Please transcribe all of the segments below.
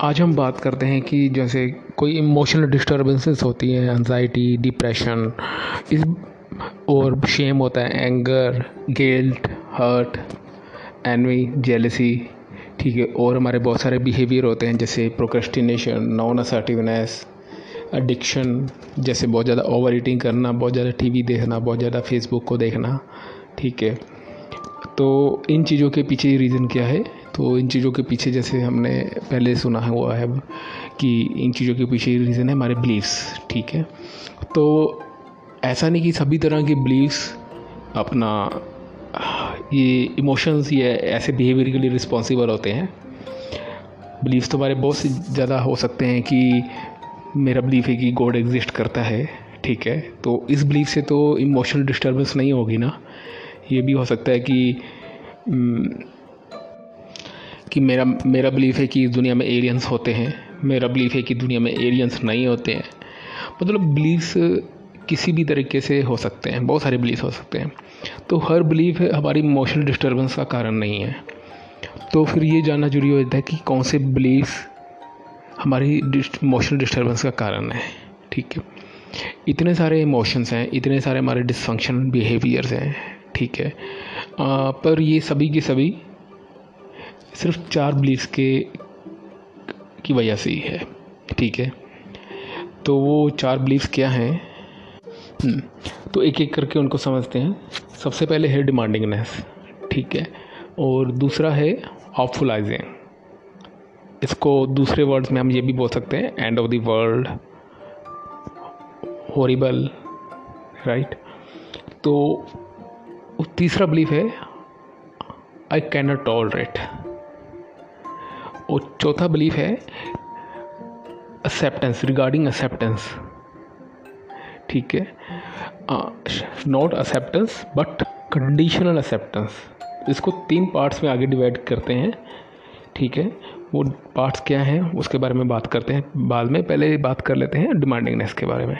आज हम बात करते हैं कि जैसे कोई इमोशनल डिस्टर्बेंसेस होती हैं एनजाइटी डिप्रेशन इस और शेम होता है anger guilt hurt envy jealousy ठीक है, और हमारे बहुत सारे बिहेवियर होते हैं, जैसे प्रोक्रेस्टिनेशन नॉन असर्टिवनेस एडिक्शन जैसे बहुत ज़्यादा ओवर ईटिंग करना, बहुत ज़्यादा टीवी देखना, बहुत ज़्यादा फेसबुक को देखना, ठीक है। तो इन चीज़ों के पीछे रीज़न क्या है? तो इन चीज़ों के पीछे जैसे हमने पहले सुना हुआ है कि इन चीज़ों के पीछे रीज़न है हमारे बिलीव्स ठीक है? तो ऐसा नहीं कि सभी तरह के बिलीव्स अपना, ये इमोशंस या ऐसे बिहेवियर के लिए रिस्पॉन्सिबल होते हैं। बिलीव्स तो हमारे बहुत ज़्यादा हो सकते हैं कि मेरा बिलीफ है कि गॉड एग्जिस्ट करता है, ठीक है? तो इस बिलीफ से तो इमोशनल डिस्टर्बेंस नहीं होगी ना? ये भी हो सकता है कि कि मेरा मेरा बिलीफ है कि इस दुनिया में एलियंस होते हैं। मेरा बिलीफ है कि दुनिया में एलियंस नहीं होते हैं। मतलब बिलीव्स किसी भी तरीके से हो सकते हैं। बहुत सारे बिलीफ हो सकते हैं। तो हर बिलीफ हमारी इमोशनल डिस्टर्बेंस का कारण नहीं है। तो फिर ये जानना ज़रूरी हो जाता है कि कौन से बिलीफ हमारी इमोशनल डिस्टर्बेंस का कारण है। ठीक है? इतने सारे इमोशंस हैं इतने सारे हमारे डिसफंक्शन बिहेवियर्स हैं। ठीक है? आ, पर ये सभी के सभी सिर्फ़ चार बिलीफ्स के की वजह से ही है ठीक है? तो वो चार बिलीफ्स क्या हैं? हम्म, तो एक एक करके उनको समझते हैं। सबसे पहले है डिमांडिंगनेस ठीक है? और दूसरा है ऑफुलाइजिंग इसको दूसरे वर्ड्स में हम ये भी बोल सकते हैं end of the world horrible right तो तीसरा बिलीफ है आई कैन नॉट टॉलरेट चौथा बिलीफ है एक्सेप्टेंस रिगार्डिंग एक्सेप्टेंस ठीक है? Not acceptance but conditional acceptance इसको तीन पार्ट्स में आगे डिवाइड करते हैं। ठीक है? वो पार्ट्स क्या हैं, उसके बारे में बात करते हैं। बाद में पहले बात कर लेते हैं डिमांडिंगनेस के बारे में।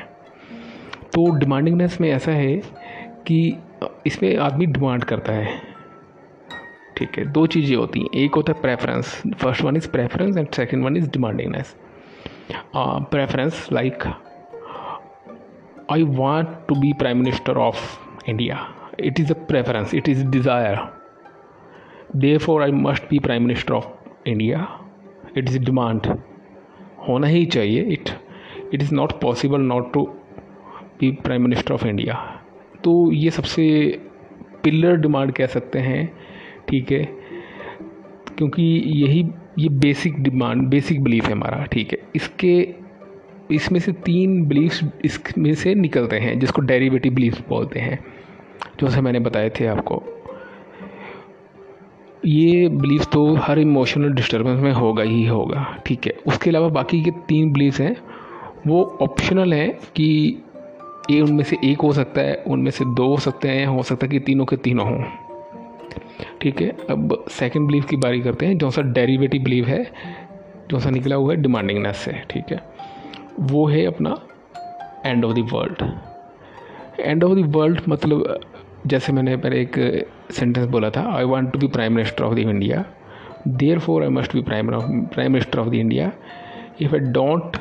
तो डिमांडिंगनेस में ऐसा है कि इसमें आदमी डिमांड करता है। ठीक है, दो चीज़ें होती हैं। एक होता है preference first one is preference and second one is demandingness preference like I want to be prime minister of India it is a preference it is desire therefore I must be prime minister of India it is demand होना ही चाहिए। It it is not possible not to be prime minister of India तो ये सबसे pillar demand कह सकते हैं। ठीक है। क्योंकि यही, ये बेसिक डिमांड बेसिक बिलीफ है हमारा, ठीक है। इसके, इसमें से तीन बिलीफ्स इसमें से निकलते हैं, जिसको डेरिवेटिव बिलीफ बोलते हैं, जो से मैंने बताए थे आपको। ये बिलीफ तो हर इमोशनल डिस्टर्बेंस में होगा ही होगा, ठीक है। उसके अलावा बाकी के तीन बिलीफ्स हैं, वो ऑप्शनल हैं कि ये उनमें से एक हो सकता है, उनमें से दो हो सकते हैं, हो सकता है कि तीनों के तीनों हों। ठीक है, अब सेकंड बिलीव की बारी करते हैं, जो सा डेरिवेटिव बिलीव है, जो सा निकला हुआ है डिमांडिंगनेस से, ठीक है। वो है अपना end of the world end of the world मतलब जैसे मैंने पहले एक सेंटेंस बोला था I want to be prime minister of the India therefore I must be prime prime minister of the India if I don't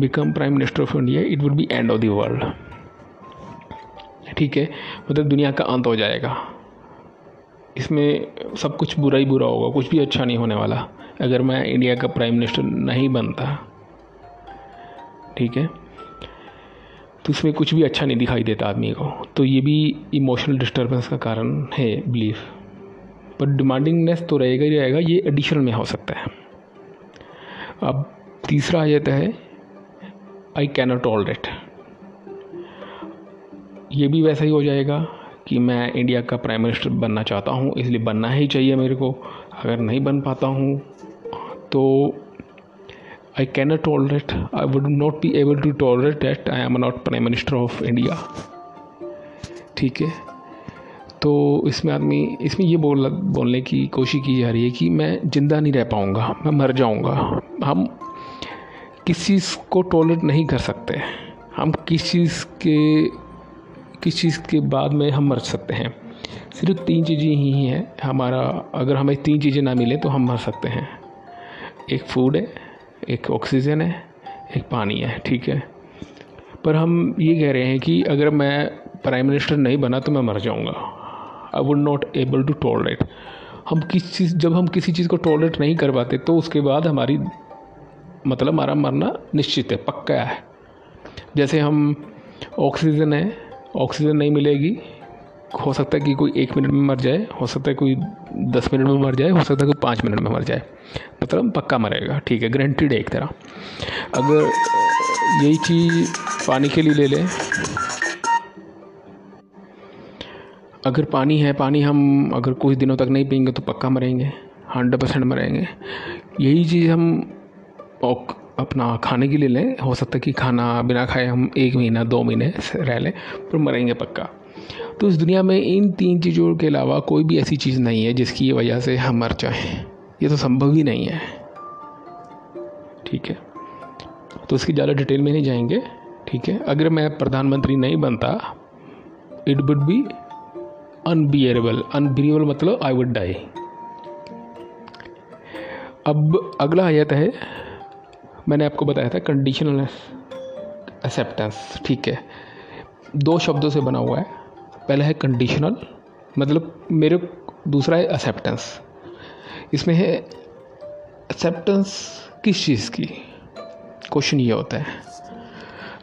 become prime minister of India it would be end of the world ठीक है मतलब दुनिया का अंत हो जाएगा। इसमें सब कुछ बुरा ही बुरा होगा, कुछ भी अच्छा नहीं होने वाला। अगर मैं इंडिया का प्राइम मिनिस्टर नहीं बनता, ठीक है तो इसमें कुछ भी अच्छा नहीं दिखाई देता आदमी को। तो ये भी इमोशनल डिस्टर्बेंस का कारण है बिलीफ पर डिमांडिंगनेस तो रहेगा ही रहेगा, ये एडिशनल में हो सकता है। अब तीसरा आ जाता है आई कैनॉट टॉलरेट ये भी वैसा ही हो जाएगा कि मैं इंडिया का प्राइम मिनिस्टर बनना चाहता हूँ, इसलिए बनना ही चाहिए मेरे को। अगर नहीं बन पाता हूँ तो I can not tolerate I would not be able to tolerate that I am not prime minister of India ठीक है? तो इसमें आदमी, इसमें ये बोल, बोलने की कोशिश की जा रही है कि मैं ज़िंदा नहीं रह पाऊँगा, मैं मर जाऊँगा। हम किस चीज़ को टॉलरेट नहीं कर सकते। हम किस चीज़ के किस चीज़ के बाद में हम मर सकते हैं? सिर्फ़ तीन चीज़ें ही हैं। हमारा, अगर हमें तीन चीज़ें ना मिले तो हम मर सकते हैं। एक फ़ूड है, एक ऑक्सीजन है, एक पानी है, ठीक है? पर हम ये कह रहे हैं कि अगर मैं प्राइम मिनिस्टर नहीं बना तो मैं मर जाऊँगा। I would not able to tolerate हम किस चीज़, जब हम किसी चीज़ को टॉलरेट नहीं कर पाते तो उसके बाद हमारी मतलब हमारा मरना निश्चित है, पक्का है। जैसे हम ऑक्सीजन है ऑक्सीजन नहीं मिलेगी। हो सकता है कि कोई एक मिनट में मर जाए, हो सकता है कोई दस मिनट में मर जाए, हो सकता है कोई पाँच मिनट में मर जाए। मतलब पक्का मरेगा, ठीक है गारंटीड है एक तरह। अगर यही चीज़ पानी के लिए ले लें। अगर पानी है, पानी हम अगर कुछ दिनों तक नहीं पियेंगे तो पक्का मरेंगे हंड्रेड परसेंट मरेंगे। यही चीज़ हम अपना खाने के लिए लें। हो सकता है कि खाना बिना खाए हम एक महीना, दो महीने रह लें पर मरेंगे पक्का। तो इस दुनिया में इन तीन चीज़ों के अलावा कोई भी ऐसी चीज़ नहीं है जिसकी वजह से हम मर जाएँ। ये तो संभव ही नहीं है। ठीक है? तो इसकी ज़्यादा डिटेल में नहीं जाएँगे। ठीक है? अगर मैं प्रधानमंत्री नहीं बनता it would be unbearable unbearable मतलब आई वुड डाई अब अगला आयत है मैंने आपको बताया था कंडीशनल एक्सेप्टेंस ठीक है। दो शब्दों से बना हुआ है। पहला है कंडीशनल मतलब मेरे दूसरा है एक्सेप्टेंस इसमें है एक्सेप्टेंस किस चीज़ की? क्वेश्चन ये होता है।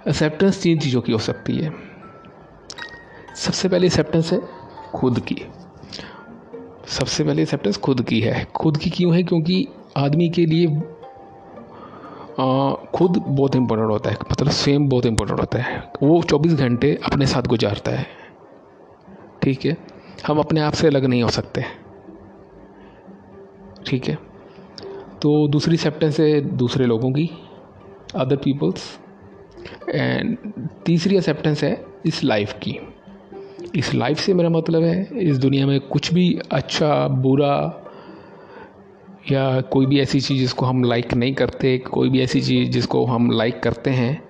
एक्सेप्टेंस तीन चीज़ों की हो सकती है। सबसे पहले एक्सेप्टेंस है खुद की। सबसे पहले एक्सेप्टेंस खुद की है। खुद की क्यों है? क्योंकि आदमी के लिए खुद बहुत इम्पोर्टेंट होता है। मतलब स्वयं बहुत इम्पोर्टेंट होता है। वो 24 घंटे अपने साथ गुजारता है। ठीक है? हम अपने आप से अलग नहीं हो सकते। ठीक है? तो दूसरी एक्सेप्टेंस है दूसरे लोगों की अदर पीपल्स एंड तीसरी एक्सेप्टेंस है इस लाइफ की। इस लाइफ से मेरा मतलब है, इस दुनिया में कुछ भी अच्छा बुरा या कोई भी ऐसी चीज़ जिसको हम लाइक नहीं करते, कोई भी ऐसी चीज़ जिसको हम लाइक करते हैं,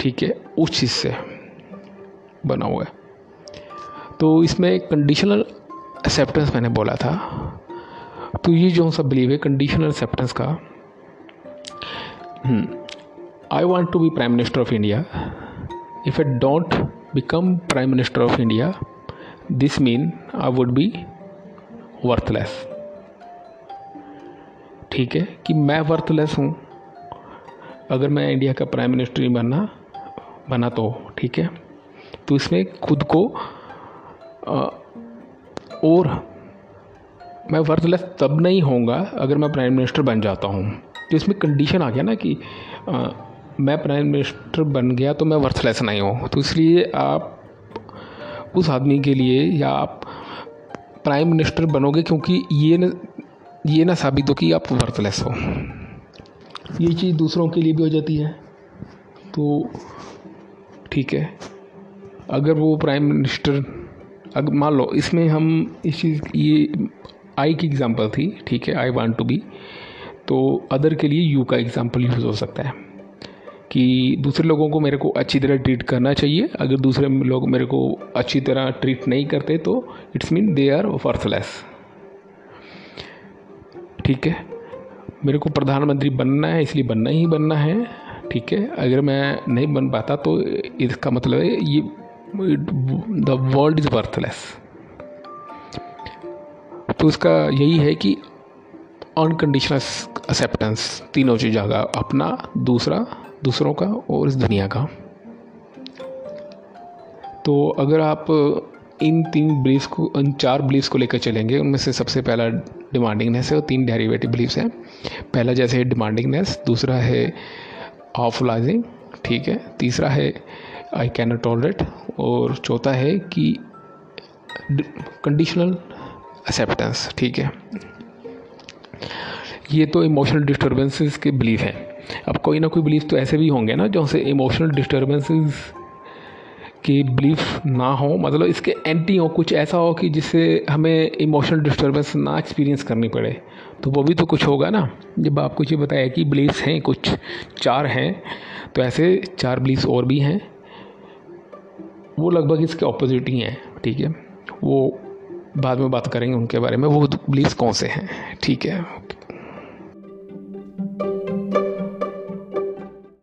ठीक है, उस चीज़ से बना हुआ है। तो इसमें कंडीशनल एक्सेप्टेंस मैंने बोला था। तो ये जो सा बिलीव है कंडीशनल एक्सेप्टेंस का I want to be prime minister of India if I don't become prime minister of India this mean I would be worthless ठीक है कि मैं वर्थलेस हूँ। अगर मैं इंडिया का प्राइम मिनिस्टर बनना बना तो ठीक है? तो इसमें खुद को आ, और मैं वर्थलेस तब नहीं होऊँगा अगर मैं प्राइम मिनिस्टर बन जाता हूँ। तो इसमें कंडीशन आ गया ना कि आ, मैं प्राइम मिनिस्टर बन गया तो मैं वर्थलेस नहीं हूँ। तो इसलिए आप उस आदमी के लिए या आप प्राइम मिनिस्टर बनोगे क्योंकि ये ये ना साबित हो कि आप वर्थलेस हो। ये चीज़ दूसरों के लिए भी हो जाती है। तो ठीक है। अगर वो प्राइम मिनिस्टर अगर मान लो, इसमें हम इस चीज़, ये आई की एग्ज़ाम्पल थी, ठीक है आई वांट टू बी तो अदर के लिए यू का एग्ज़ाम्पल यूज़ हो सकता है। कि दूसरे लोगों को मेरे को अच्छी तरह ट्रीट करना चाहिए। अगर दूसरे लोग मेरे को अच्छी तरह ट्रीट नहीं करते तो it's mean they are worthless ठीक है। मेरे को प्रधानमंत्री बनना है, इसलिए बनना ही बनना है, ठीक है। अगर मैं नहीं बन पाता तो इसका मतलब है ये द वर्ल्ड इज़ वर्थलेस तो उसका यही है कि अनकंडीशनल एक्सेप्टेंस तीनों चीज़ों का, अपना, दूसरा, दूसरों का और इस दुनिया का। तो अगर आप इन तीन बिलीव्स को इन चार बिलीव्स को लेकर चलेंगे। उनमें से सबसे पहला डिमांडिंगनेस है, और तीन डेरिवेटिव बिलीव्स हैं। पहला जैसे है डिमांडिंगनेस दूसरा है ऑफलाइजिंग ठीक है। तीसरा है आई कैन नॉट टॉलरेट और चौथा है कि कंडीशनल एक्सेप्टेंस ठीक है। ये तो इमोशनल डिस्टर्बेंसेस के बिलीव हैं। अब कोई ना कोई बिलीव तो ऐसे भी होंगे ना जो से इमोशनल डिस्टर्बेंसेस कि बिलीफ ना हो मतलब इसके एंटी हो, कुछ ऐसा हो कि जिससे हमें इमोशनल डिस्टर्बेंस ना एक्सपीरियंस करनी पड़े। तो वो भी तो कुछ होगा ना। जब आपको ये बताया कि बिलीफ्स हैं, कुछ चार हैं तो ऐसे चार बिलीफ्स और भी हैं। वो लगभग इसके ऑपोजिट ही हैं, ठीक है? वो बाद में बात करेंगे उनके बारे में। वो बिलीफ्स कौन से हैं? ठीक है?